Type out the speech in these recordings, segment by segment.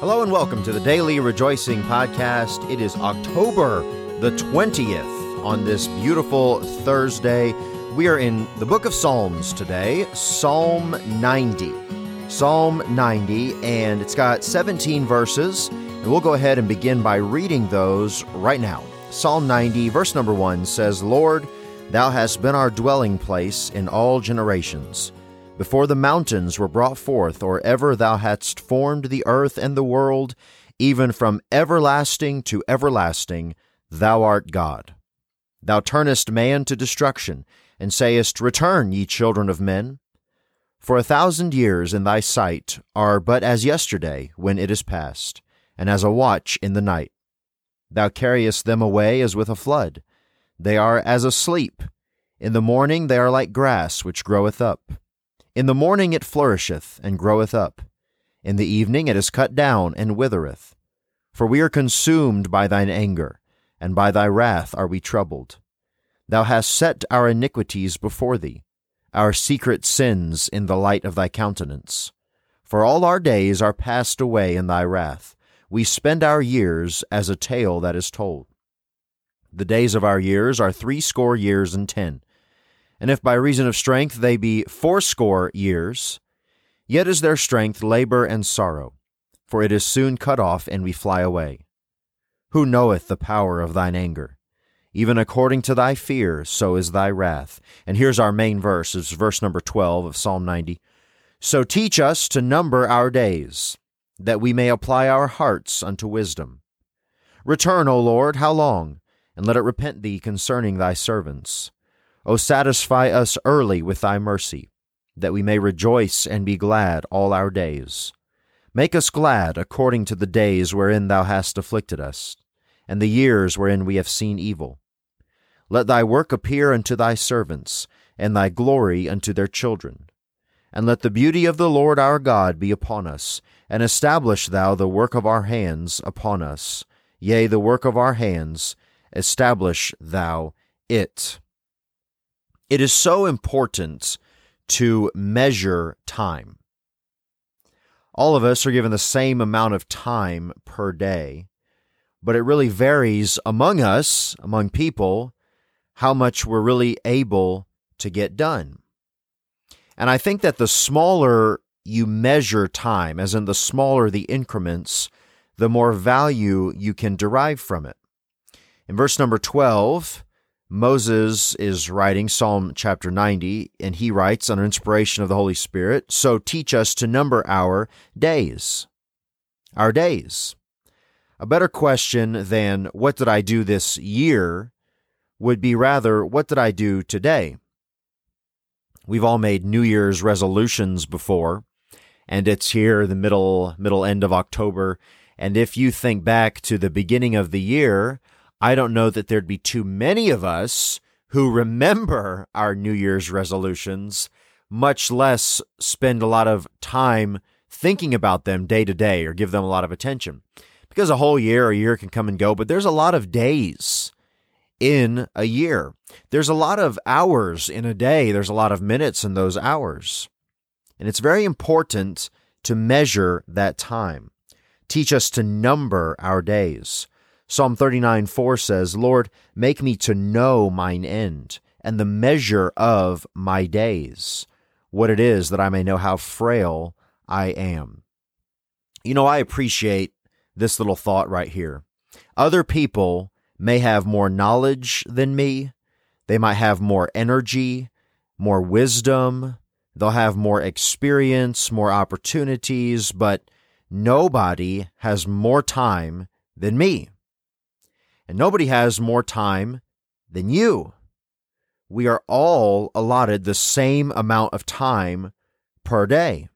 Hello and welcome to the Daily Rejoicing Podcast. It is October the 20th on this beautiful Thursday. We are in the book of Psalms today, Psalm 90. Psalm 90, and it's got 17 verses, and we'll go ahead and begin by reading those right now. Psalm 90, verse number 1 says, Lord, Thou hast been our dwelling place in all generations. Before the mountains were brought forth, or ever thou hadst formed the earth and the world, even from everlasting to everlasting, thou art God. Thou turnest man to destruction, and sayest, Return, ye children of men. For a thousand years in thy sight are but as yesterday when it is past, and as a watch in the night. Thou carriest them away as with a flood. They are as asleep. In the morning they are like grass which groweth up. In the morning it flourisheth and groweth up. In the evening it is cut down and withereth. For we are consumed by thine anger, and by thy wrath are we troubled. Thou hast set our iniquities before thee, our secret sins in the light of thy countenance. For all our days are passed away in thy wrath. We spend our years as a tale that is told. The days of our years are threescore years and ten and if by reason of strength they be fourscore years, yet is their strength labor and sorrow, for it is soon cut off, and we fly away. Who knoweth the power of thine anger? Even according to thy fear, so is thy wrath. And here's our main verse, it's verse number 12 of Psalm 90. So teach us to number our days, that we may apply our hearts unto wisdom. Return, O Lord, how long? And let it repent thee concerning thy servants. O satisfy us early with thy mercy, that we may rejoice and be glad all our days. Make us glad according to the days wherein thou hast afflicted us, and the years wherein we have seen evil. Let thy work appear unto thy servants, and thy glory unto their children. And let the beauty of the Lord our God be upon us, and establish thou the work of our hands upon us. Yea, the work of our hands, establish thou it. It is so important to measure time. All of us are given the same amount of time per day, but it really varies among us, among people, how much we're really able to get done. And I think that the smaller you measure time, as in the smaller the increments, the more value you can derive from it. In verse number 12, Moses is writing Psalm chapter 90, and he writes under inspiration of the Holy Spirit So teach us to number our days. Our days. A better question than what did I do this year would be rather what did I do today? We've all made New Year's resolutions before, and it's here the middle middle end of October. And if you think back to the beginning of the year, I don't know that there'd be too many of us who remember our New Year's resolutions, much less spend a lot of time thinking about them day to day or give them a lot of attention. Because a whole year, a year can come and go, but there's a lot of days in a year. There's a lot of hours in a day. There's a lot of minutes in those hours. And it's very important to measure that time. Teach us to number our days. Psalm 39 4 says, Lord, make me to know mine end and the measure of my days, what it is that I may know how frail I am. You know, I appreciate this little thought right here. Other people may have more knowledge than me, they might have more energy, more wisdom, they'll have more experience, more opportunities, but nobody has more time than me and nobody has more time than you. We are all allotted the same amount of time per day.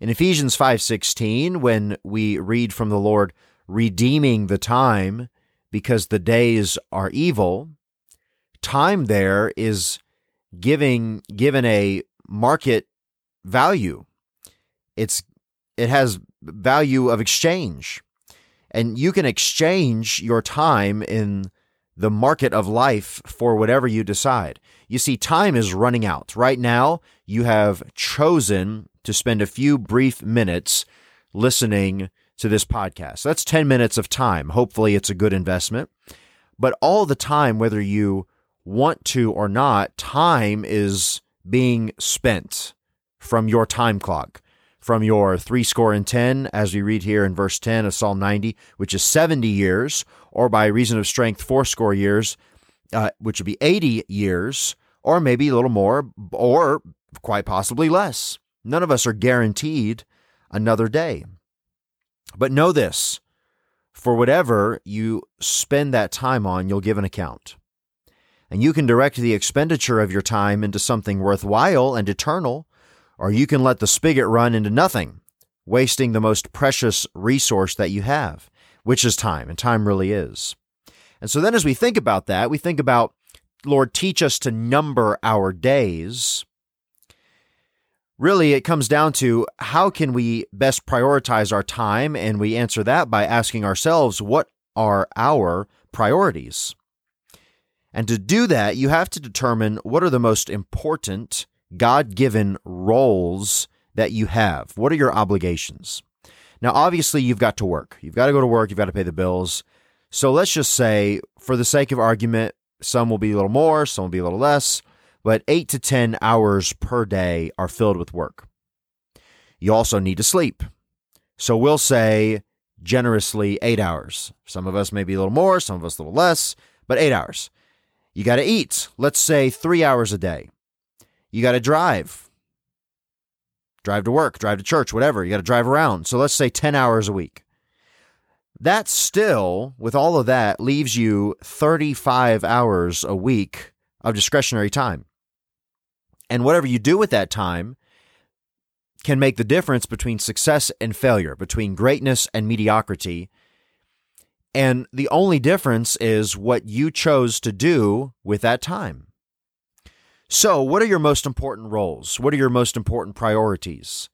In Ephesians 5:16 when we read from the Lord redeeming the time because the days are evil, time there is giving given a market value. It's it has value of exchange and you can exchange your time in the market of life for whatever you decide. You see, time is running out. Right now, you have chosen to spend a few brief minutes listening to this podcast. That's 10 minutes of time. Hopefully, it's a good investment. But all the time, whether you want to or not, time is being spent from your time clock, from your three score and 10, as we read here in verse 10 of Psalm 90, which is 70 years, or by reason of strength, four score years, uh, which would be 80 years, or maybe a little more, or quite possibly less. None of us are guaranteed another day. But know this for whatever you spend that time on, you'll give an account. And you can direct the expenditure of your time into something worthwhile and eternal, or you can let the spigot run into nothing, wasting the most precious resource that you have, which is time, and time really is. And so then as we think about that, we think about, Lord, teach us to number our days. Really, it comes down to how can we best prioritize our time? And we answer that by asking ourselves, what are our priorities? And to do that, you have to determine what are the most important God given roles that you have. What are your obligations? Now, obviously, you've got to work. You've got to go to work. You've got to pay the bills. So let's just say, for the sake of argument, some will be a little more, some will be a little less, but eight to 10 hours per day are filled with work. You also need to sleep. So we'll say generously eight hours. Some of us may be a little more, some of us a little less, but eight hours. You got to eat, let's say three hours a day. You got to drive, drive to work, drive to church, whatever. You got to drive around. So let's say 10 hours a week. That still, with all of that, leaves you 35 hours a week of discretionary time. And whatever you do with that time can make the difference between success and failure, between greatness and mediocrity, and the only difference is what you chose to do with that time. So, what are your most important roles? What are your most important priorities?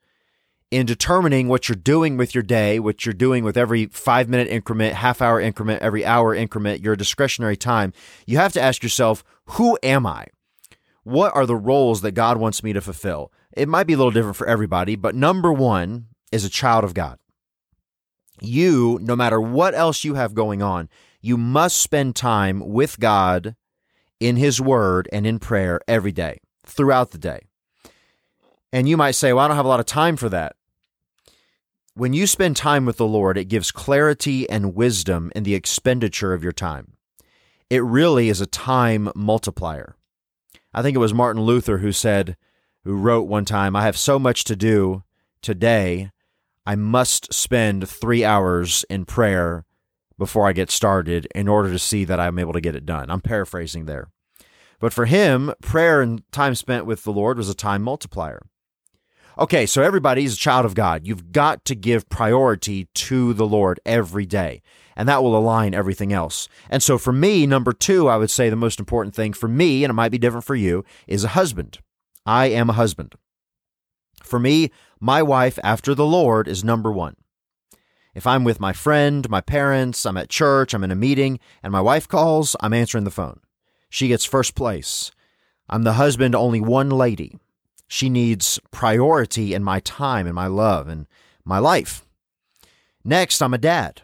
In determining what you're doing with your day, what you're doing with every five minute increment, half hour increment, every hour increment, your discretionary time, you have to ask yourself, who am I? What are the roles that God wants me to fulfill? It might be a little different for everybody, but number one is a child of God you, no matter what else you have going on, you must spend time with God in His Word and in prayer every day, throughout the day. And you might say, Well, I don't have a lot of time for that. When you spend time with the Lord, it gives clarity and wisdom in the expenditure of your time. It really is a time multiplier. I think it was Martin Luther who said, who wrote one time, I have so much to do today I must spend three hours in prayer before I get started in order to see that I'm able to get it done. I'm paraphrasing there. But for him, prayer and time spent with the Lord was a time multiplier. Okay, so everybody's a child of God. You've got to give priority to the Lord every day, and that will align everything else. And so for me, number two, I would say the most important thing for me, and it might be different for you, is a husband. I am a husband. For me, my wife, after the Lord, is number one. If I'm with my friend, my parents, I'm at church, I'm in a meeting, and my wife calls, I'm answering the phone. She gets first place. I'm the husband to only one lady. She needs priority in my time and my love and my life. Next, I'm a dad.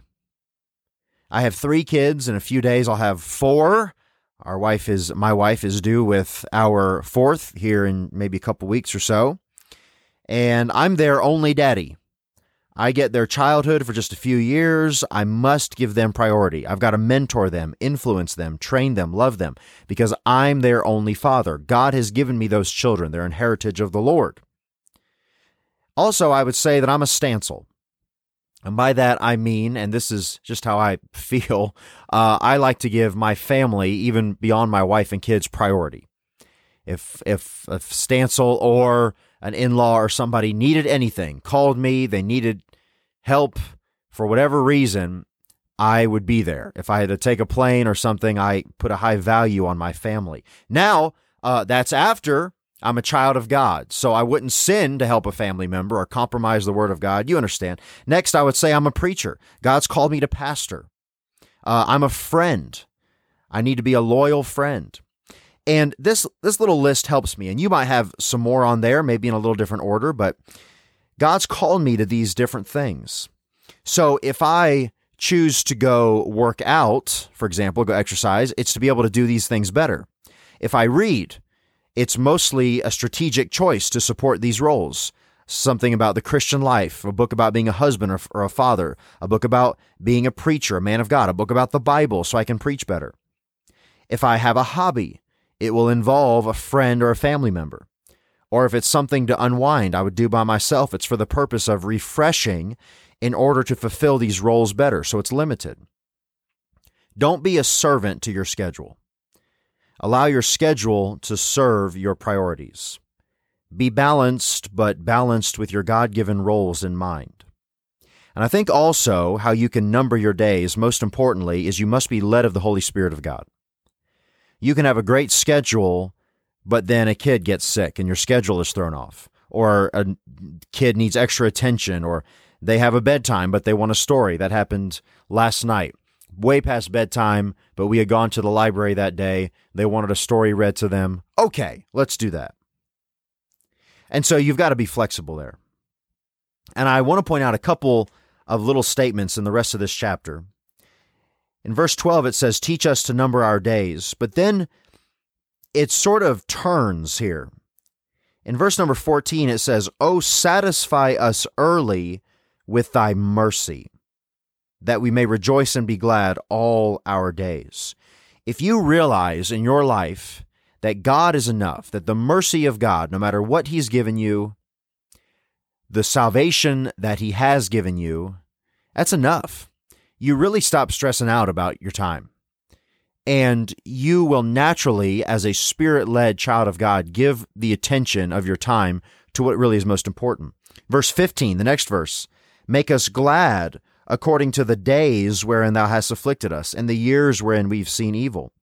I have three kids. In a few days, I'll have four. Our wife is my wife is due with our fourth here in maybe a couple weeks or so and I'm their only daddy. I get their childhood for just a few years. I must give them priority. I've got to mentor them, influence them, train them, love them, because I'm their only father. God has given me those children. They're an heritage of the Lord. Also, I would say that I'm a stancil. And by that, I mean, and this is just how I feel, uh, I like to give my family, even beyond my wife and kids, priority. If, if, if Stancil or an in law or somebody needed anything, called me, they needed help for whatever reason, I would be there. If I had to take a plane or something, I put a high value on my family. Now, uh, that's after I'm a child of God. So I wouldn't sin to help a family member or compromise the word of God. You understand. Next, I would say I'm a preacher. God's called me to pastor. Uh, I'm a friend. I need to be a loyal friend. And this this little list helps me. And you might have some more on there, maybe in a little different order, but God's called me to these different things. So if I choose to go work out, for example, go exercise, it's to be able to do these things better. If I read, it's mostly a strategic choice to support these roles. Something about the Christian life, a book about being a husband or, a father, a book about being a preacher, a man of God, a book about the Bible so I can preach better. If I have a hobby, it will involve a friend or a family member. Or if it's something to unwind, I would do by myself, it's for the purpose of refreshing in order to fulfill these roles better. So it's limited. Don't be a servant to your schedule. Allow your schedule to serve your priorities. Be balanced, but balanced with your God given roles in mind. And I think also how you can number your days, most importantly, is you must be led of the Holy Spirit of God. You can have a great schedule, but then a kid gets sick and your schedule is thrown off, or a kid needs extra attention, or they have a bedtime, but they want a story. That happened last night way past bedtime, but we had gone to the library that day. They wanted a story read to them. Okay, let's do that. And so you've got to be flexible there. And I want to point out a couple of little statements in the rest of this chapter. In verse 12, it says, Teach us to number our days. But then it sort of turns here. In verse number 14, it says, Oh, satisfy us early with thy mercy that we may rejoice and be glad all our days. If you realize in your life that God is enough, that the mercy of God, no matter what He's given you, the salvation that He has given you, that's enough. You really stop stressing out about your time. And you will naturally, as a spirit led child of God, give the attention of your time to what really is most important. Verse 15, the next verse make us glad according to the days wherein thou hast afflicted us, and the years wherein we've seen evil.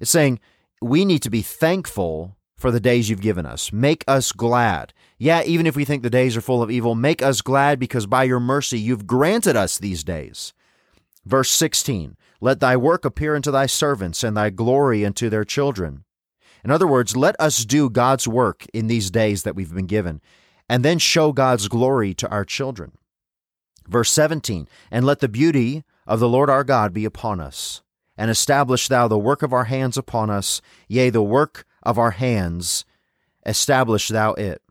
It's saying we need to be thankful for the days you've given us. Make us glad. Yeah, even if we think the days are full of evil, make us glad because by your mercy you've granted us these days. Verse 16 Let thy work appear unto thy servants, and thy glory unto their children. In other words, let us do God's work in these days that we've been given, and then show God's glory to our children. Verse 17 And let the beauty of the Lord our God be upon us, and establish thou the work of our hands upon us, yea, the work of our hands, establish thou it.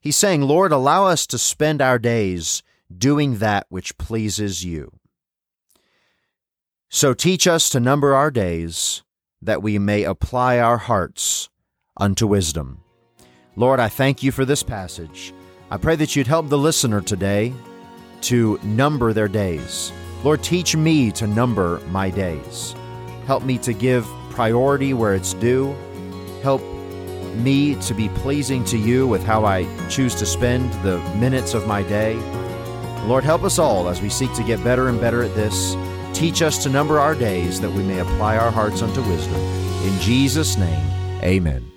He's saying, Lord, allow us to spend our days doing that which pleases you. So teach us to number our days, that we may apply our hearts unto wisdom. Lord, I thank you for this passage. I pray that you'd help the listener today to number their days. Lord, teach me to number my days. Help me to give priority where it's due. Help me to be pleasing to you with how I choose to spend the minutes of my day. Lord, help us all as we seek to get better and better at this. Teach us to number our days that we may apply our hearts unto wisdom. In Jesus' name, amen.